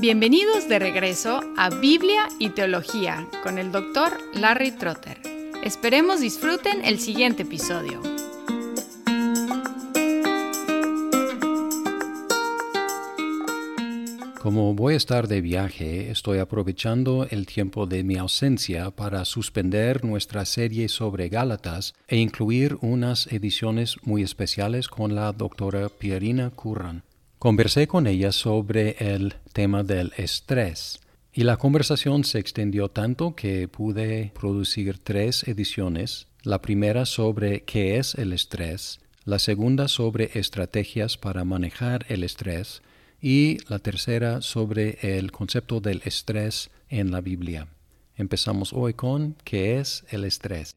Bienvenidos de regreso a Biblia y Teología con el doctor Larry Trotter. Esperemos disfruten el siguiente episodio. Como voy a estar de viaje, estoy aprovechando el tiempo de mi ausencia para suspender nuestra serie sobre Gálatas e incluir unas ediciones muy especiales con la doctora Pierina Curran. Conversé con ella sobre el tema del estrés y la conversación se extendió tanto que pude producir tres ediciones, la primera sobre qué es el estrés, la segunda sobre estrategias para manejar el estrés y la tercera sobre el concepto del estrés en la Biblia. Empezamos hoy con qué es el estrés.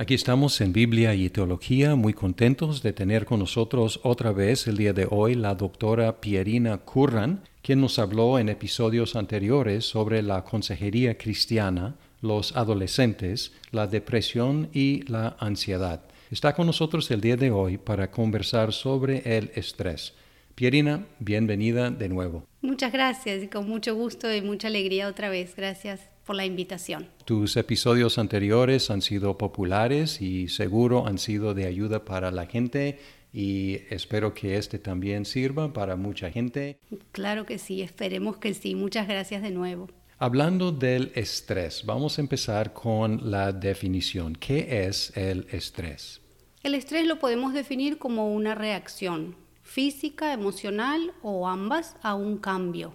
Aquí estamos en Biblia y Teología, muy contentos de tener con nosotros otra vez el día de hoy la doctora Pierina Curran, quien nos habló en episodios anteriores sobre la consejería cristiana, los adolescentes, la depresión y la ansiedad. Está con nosotros el día de hoy para conversar sobre el estrés. Pierina, bienvenida de nuevo. Muchas gracias y con mucho gusto y mucha alegría otra vez. Gracias por la invitación. Tus episodios anteriores han sido populares y seguro han sido de ayuda para la gente y espero que este también sirva para mucha gente. Claro que sí, esperemos que sí. Muchas gracias de nuevo. Hablando del estrés, vamos a empezar con la definición. ¿Qué es el estrés? El estrés lo podemos definir como una reacción física, emocional o ambas a un cambio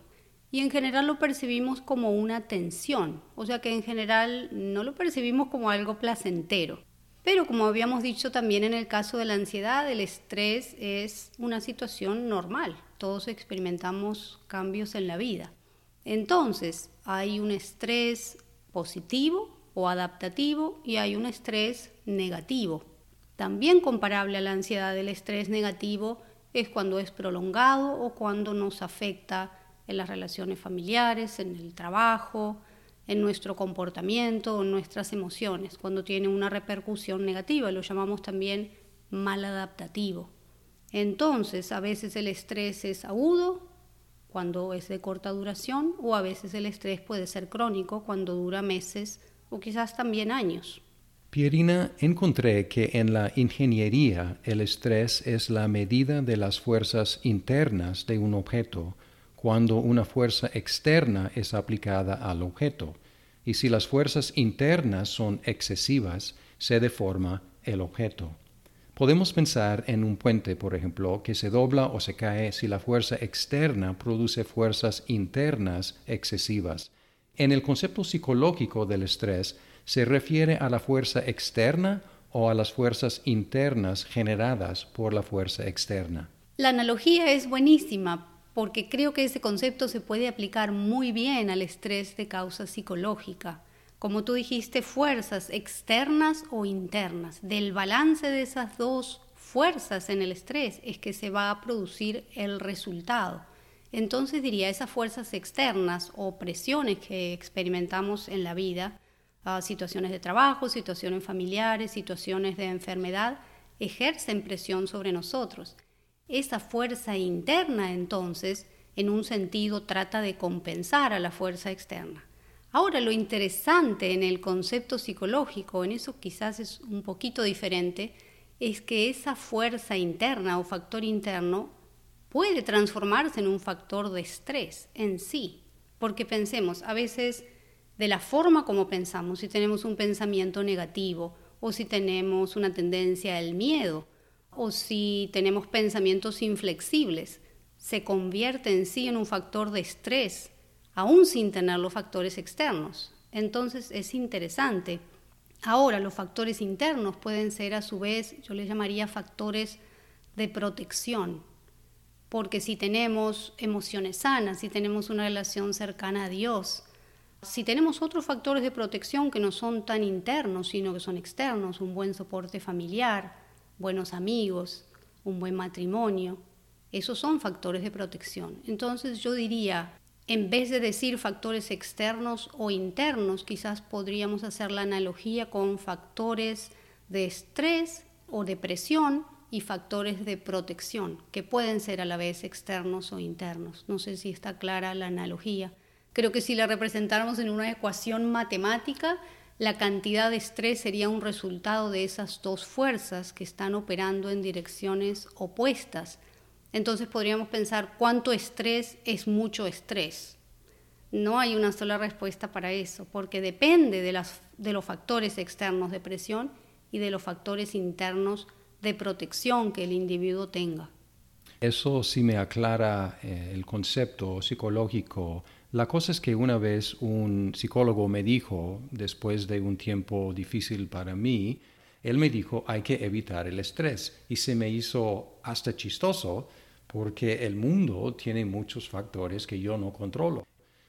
y en general lo percibimos como una tensión, o sea que en general no lo percibimos como algo placentero. Pero como habíamos dicho también en el caso de la ansiedad, el estrés es una situación normal, todos experimentamos cambios en la vida. Entonces, hay un estrés positivo o adaptativo y hay un estrés negativo. También comparable a la ansiedad, el estrés negativo es cuando es prolongado o cuando nos afecta en las relaciones familiares, en el trabajo, en nuestro comportamiento, en nuestras emociones, cuando tiene una repercusión negativa, lo llamamos también mal adaptativo. Entonces, a veces el estrés es agudo, cuando es de corta duración, o a veces el estrés puede ser crónico, cuando dura meses o quizás también años. Pierina, encontré que en la ingeniería el estrés es la medida de las fuerzas internas de un objeto cuando una fuerza externa es aplicada al objeto, y si las fuerzas internas son excesivas, se deforma el objeto. Podemos pensar en un puente, por ejemplo, que se dobla o se cae si la fuerza externa produce fuerzas internas excesivas. En el concepto psicológico del estrés, se refiere a la fuerza externa o a las fuerzas internas generadas por la fuerza externa. La analogía es buenísima porque creo que ese concepto se puede aplicar muy bien al estrés de causa psicológica. Como tú dijiste, fuerzas externas o internas. Del balance de esas dos fuerzas en el estrés es que se va a producir el resultado. Entonces diría, esas fuerzas externas o presiones que experimentamos en la vida, ah, situaciones de trabajo, situaciones familiares, situaciones de enfermedad, ejercen presión sobre nosotros. Esa fuerza interna entonces, en un sentido, trata de compensar a la fuerza externa. Ahora, lo interesante en el concepto psicológico, en eso quizás es un poquito diferente, es que esa fuerza interna o factor interno puede transformarse en un factor de estrés en sí. Porque pensemos, a veces de la forma como pensamos, si tenemos un pensamiento negativo o si tenemos una tendencia al miedo, o si tenemos pensamientos inflexibles, se convierte en sí en un factor de estrés, aún sin tener los factores externos. Entonces es interesante. Ahora, los factores internos pueden ser a su vez, yo les llamaría factores de protección, porque si tenemos emociones sanas, si tenemos una relación cercana a Dios, si tenemos otros factores de protección que no son tan internos, sino que son externos, un buen soporte familiar, buenos amigos, un buen matrimonio. Esos son factores de protección. Entonces yo diría, en vez de decir factores externos o internos, quizás podríamos hacer la analogía con factores de estrés o depresión y factores de protección, que pueden ser a la vez externos o internos. No sé si está clara la analogía. Creo que si la representáramos en una ecuación matemática, la cantidad de estrés sería un resultado de esas dos fuerzas que están operando en direcciones opuestas. Entonces podríamos pensar cuánto estrés es mucho estrés. No hay una sola respuesta para eso, porque depende de, las, de los factores externos de presión y de los factores internos de protección que el individuo tenga. Eso sí me aclara eh, el concepto psicológico. La cosa es que una vez un psicólogo me dijo, después de un tiempo difícil para mí, él me dijo hay que evitar el estrés y se me hizo hasta chistoso porque el mundo tiene muchos factores que yo no controlo.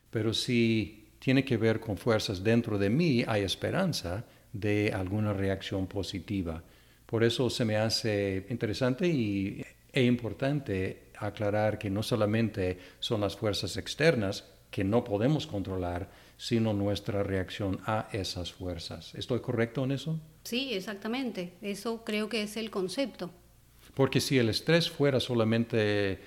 Pero si tiene que ver con fuerzas dentro de mí, hay esperanza de alguna reacción positiva. Por eso se me hace interesante y, e importante aclarar que no solamente son las fuerzas externas que no podemos controlar, sino nuestra reacción a esas fuerzas. ¿Estoy correcto en eso? Sí, exactamente. Eso creo que es el concepto. Porque si el estrés fuera solamente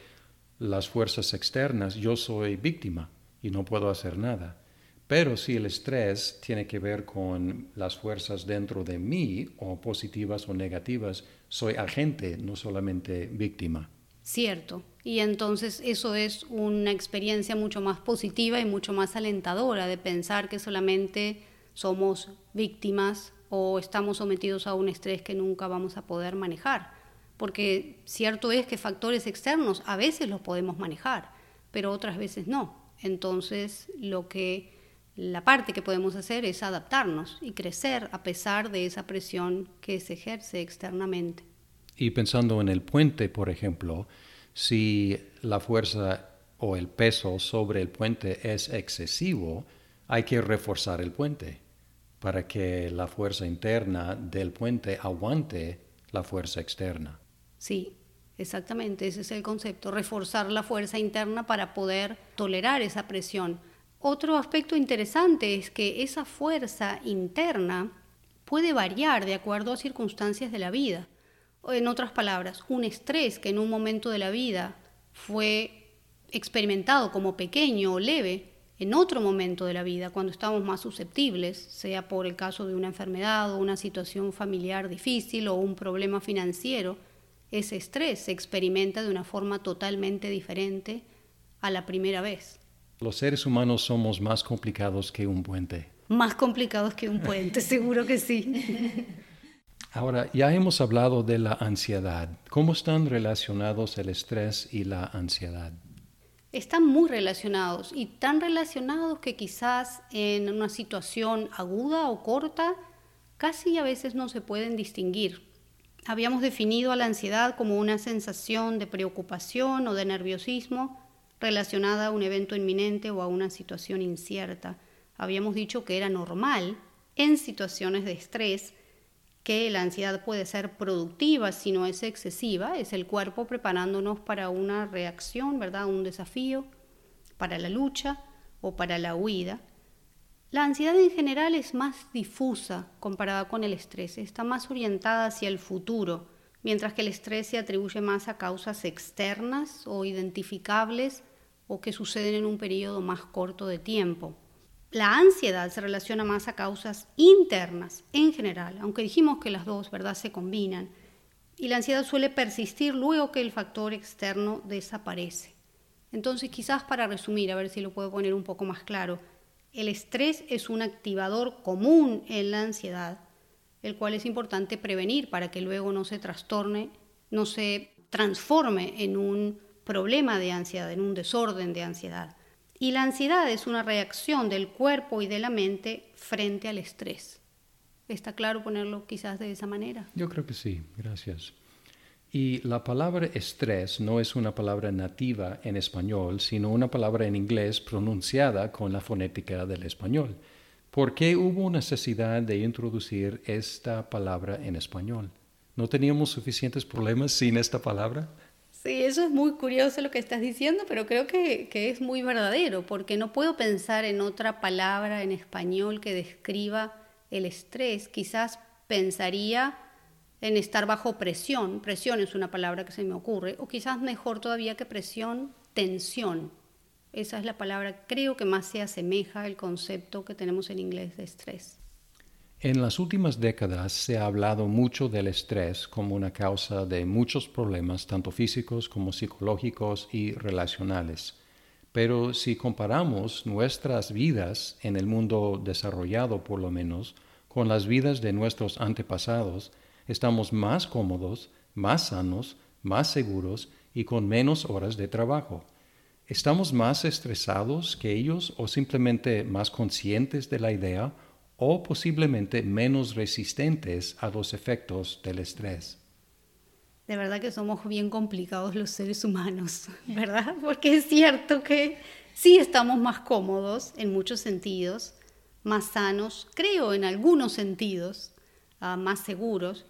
las fuerzas externas, yo soy víctima y no puedo hacer nada. Pero si el estrés tiene que ver con las fuerzas dentro de mí, o positivas o negativas, soy agente, no solamente víctima. Cierto. Y entonces eso es una experiencia mucho más positiva y mucho más alentadora de pensar que solamente somos víctimas o estamos sometidos a un estrés que nunca vamos a poder manejar. Porque cierto es que factores externos a veces los podemos manejar, pero otras veces no. Entonces lo que la parte que podemos hacer es adaptarnos y crecer a pesar de esa presión que se ejerce externamente. Y pensando en el puente, por ejemplo, si la fuerza o el peso sobre el puente es excesivo, hay que reforzar el puente para que la fuerza interna del puente aguante la fuerza externa. Sí, exactamente, ese es el concepto, reforzar la fuerza interna para poder tolerar esa presión otro aspecto interesante es que esa fuerza interna puede variar de acuerdo a circunstancias de la vida. En otras palabras, un estrés que en un momento de la vida fue experimentado como pequeño o leve, en otro momento de la vida, cuando estamos más susceptibles, sea por el caso de una enfermedad o una situación familiar difícil o un problema financiero, ese estrés se experimenta de una forma totalmente diferente a la primera vez. Los seres humanos somos más complicados que un puente. Más complicados que un puente, seguro que sí. Ahora, ya hemos hablado de la ansiedad. ¿Cómo están relacionados el estrés y la ansiedad? Están muy relacionados y tan relacionados que quizás en una situación aguda o corta casi a veces no se pueden distinguir. Habíamos definido a la ansiedad como una sensación de preocupación o de nerviosismo relacionada a un evento inminente o a una situación incierta. Habíamos dicho que era normal en situaciones de estrés que la ansiedad puede ser productiva si no es excesiva, es el cuerpo preparándonos para una reacción, ¿verdad? Un desafío, para la lucha o para la huida. La ansiedad en general es más difusa comparada con el estrés, está más orientada hacia el futuro, mientras que el estrés se atribuye más a causas externas o identificables o que suceden en un periodo más corto de tiempo. La ansiedad se relaciona más a causas internas en general, aunque dijimos que las dos ¿verdad? se combinan, y la ansiedad suele persistir luego que el factor externo desaparece. Entonces, quizás para resumir, a ver si lo puedo poner un poco más claro, el estrés es un activador común en la ansiedad, el cual es importante prevenir para que luego no se trastorne, no se transforme en un problema de ansiedad, en un desorden de ansiedad. Y la ansiedad es una reacción del cuerpo y de la mente frente al estrés. ¿Está claro ponerlo quizás de esa manera? Yo creo que sí, gracias. Y la palabra estrés no es una palabra nativa en español, sino una palabra en inglés pronunciada con la fonética del español. ¿Por qué hubo necesidad de introducir esta palabra en español? ¿No teníamos suficientes problemas sin esta palabra? Sí, eso es muy curioso lo que estás diciendo, pero creo que, que, es muy verdadero, porque no puedo pensar en otra palabra en español que describa el estrés. Quizás pensaría en estar bajo presión. Presión es una palabra que se me ocurre, o quizás mejor todavía que presión, tensión. Esa es la palabra, creo que más se asemeja al concepto que tenemos en inglés de estrés. En las últimas décadas se ha hablado mucho del estrés como una causa de muchos problemas, tanto físicos como psicológicos y relacionales. Pero si comparamos nuestras vidas en el mundo desarrollado por lo menos con las vidas de nuestros antepasados, estamos más cómodos, más sanos, más seguros y con menos horas de trabajo. ¿Estamos más estresados que ellos o simplemente más conscientes de la idea o posiblemente menos resistentes a los efectos del estrés. De verdad que somos bien complicados los seres humanos, ¿verdad? Porque es cierto que sí estamos más cómodos en muchos sentidos, más sanos, creo en algunos sentidos, ah, más seguros.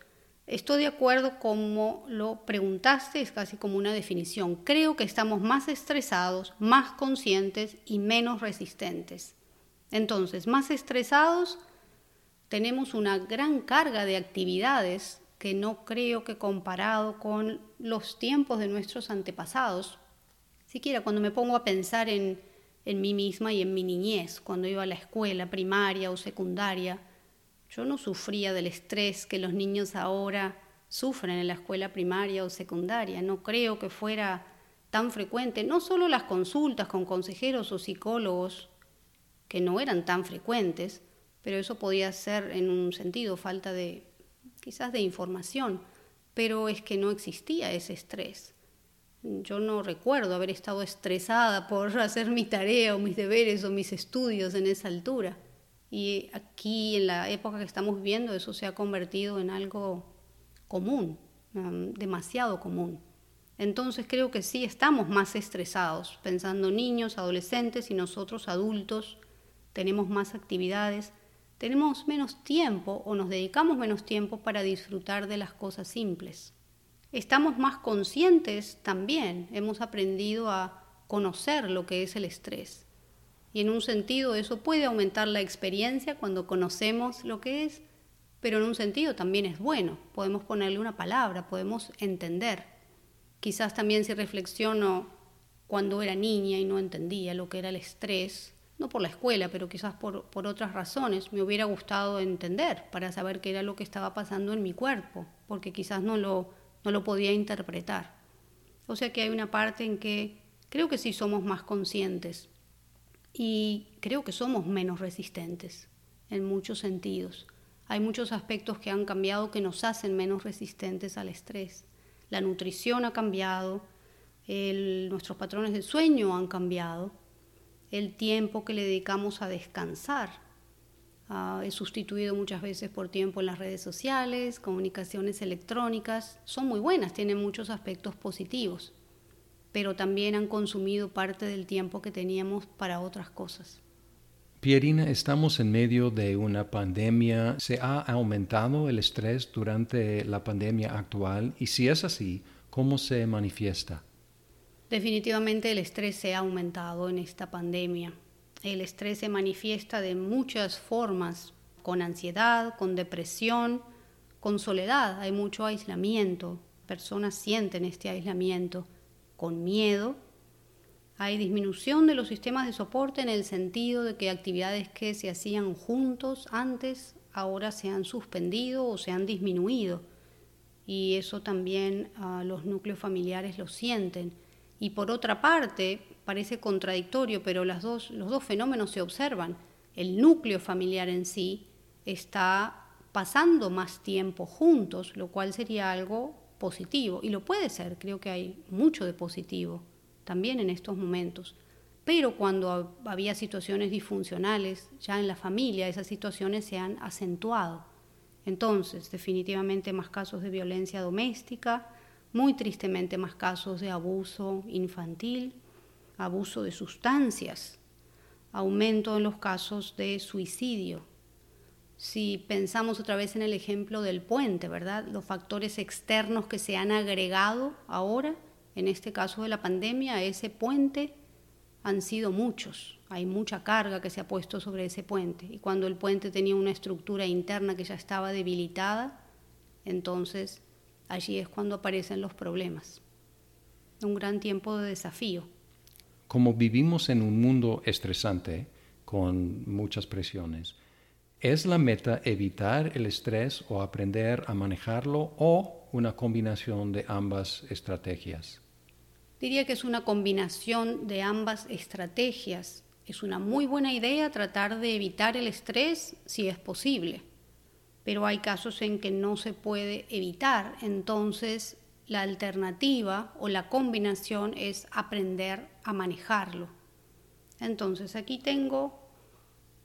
Estoy de acuerdo como lo preguntaste, es casi como una definición. Creo que estamos más estresados, más conscientes y menos resistentes. Entonces, más estresados, tenemos una gran carga de actividades que no creo que comparado con los tiempos de nuestros antepasados, siquiera cuando me pongo a pensar en, en mí misma y en mi niñez, cuando iba a la escuela primaria o secundaria, yo no sufría del estrés que los niños ahora sufren en la escuela primaria o secundaria. No creo que fuera tan frecuente, no solo las consultas con consejeros o psicólogos que no eran tan frecuentes, pero eso podía ser en un sentido falta de quizás de información, pero es que no existía ese estrés. Yo no recuerdo haber estado estresada por hacer mi tarea o mis deberes o mis estudios en esa altura. Y aquí, en la época que estamos viviendo, eso se ha convertido en algo común, um, demasiado común. Entonces creo que sí estamos más estresados, pensando niños, adolescentes y nosotros adultos tenemos más actividades, tenemos menos tiempo o nos dedicamos menos tiempo para disfrutar de las cosas simples. Estamos más conscientes también, hemos aprendido a conocer lo que es el estrés. Y en un sentido eso puede aumentar la experiencia cuando conocemos lo que es, pero en un sentido también es bueno, podemos ponerle una palabra, podemos entender. Quizás también si reflexiono cuando era niña y no entendía lo que era el estrés, no por la escuela, pero quizás por, por, otras razones, me hubiera gustado entender para saber qué era lo que estaba pasando en mi cuerpo, porque quizás no lo, no lo podía interpretar. O sea que hay una parte en que creo que sí somos más conscientes y creo que somos menos resistentes en muchos sentidos. Hay muchos aspectos que han cambiado que nos hacen menos resistentes al estrés. La nutrición ha cambiado, nuestros patrones de sueño han cambiado el tiempo que le dedicamos a descansar. Uh, es sustituido muchas veces por tiempo en las redes sociales, comunicaciones electrónicas. Son muy buenas, tienen muchos aspectos positivos, pero también han consumido parte del tiempo que teníamos para otras cosas. Pierina, estamos en medio de una pandemia. ¿Se ha aumentado el estrés durante la pandemia actual? Y si es así, ¿cómo se manifiesta? Definitivamente el estrés se ha aumentado en esta pandemia. El estrés se manifiesta de muchas formas, con ansiedad, con depresión, con soledad. Hay mucho aislamiento. Personas sienten este aislamiento con miedo. Hay disminución de los sistemas de soporte en el sentido de que actividades que se hacían juntos antes ahora se han suspendido o se han disminuido. Y eso también uh, los núcleos familiares lo sienten y por otra parte, parece contradictorio, pero las dos, los dos fenómenos se observan. El núcleo familiar en sí está pasando más tiempo juntos, lo cual sería algo positivo. Y lo puede ser, creo que hay mucho de positivo también en estos momentos. Pero cuando había situaciones disfuncionales ya en la familia, esas situaciones se han acentuado. Entonces, definitivamente más casos de violencia doméstica, muy tristemente más casos de abuso infantil, abuso de sustancias, aumento en los casos de suicidio. Si pensamos otra vez en el ejemplo del puente, ¿verdad? Los factores externos que se han agregado ahora, en este caso de la pandemia, a ese puente han sido muchos. Hay mucha carga que se ha puesto sobre ese puente. Y cuando el puente tenía una estructura interna que ya estaba debilitada, Entonces, allí es cuando aparecen los problemas. Un gran tiempo de desafío. Como vivimos en un mundo estresante, con muchas presiones, ¿es la meta evitar el estrés o aprender a manejarlo o una combinación de ambas estrategias? Diría que es una combinación de ambas estrategias. Es una muy buena idea tratar de evitar el estrés si es posible, pero hay casos en que no se puede evitar, entonces la alternativa o la combinación es aprender a manejarlo. Entonces aquí tengo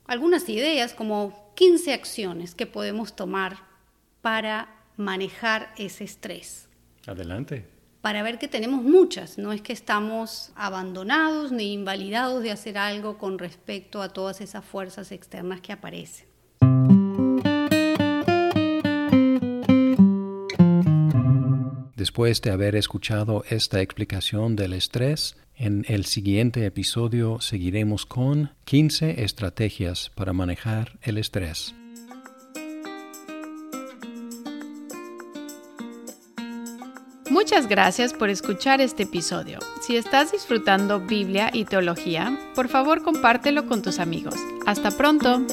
algunas ideas, como 15 acciones que podemos tomar para manejar ese estrés. Adelante. Para ver que tenemos muchas, no es que estamos abandonados ni invalidados de hacer algo con respecto a todas esas fuerzas externas que aparecen. Después de haber escuchado esta explicación del estrés, en el siguiente episodio seguiremos con 15 estrategias para manejar el estrés. Muchas gracias por escuchar este episodio. Si estás disfrutando Biblia y teología, por favor compártelo con tus amigos. Hasta pronto.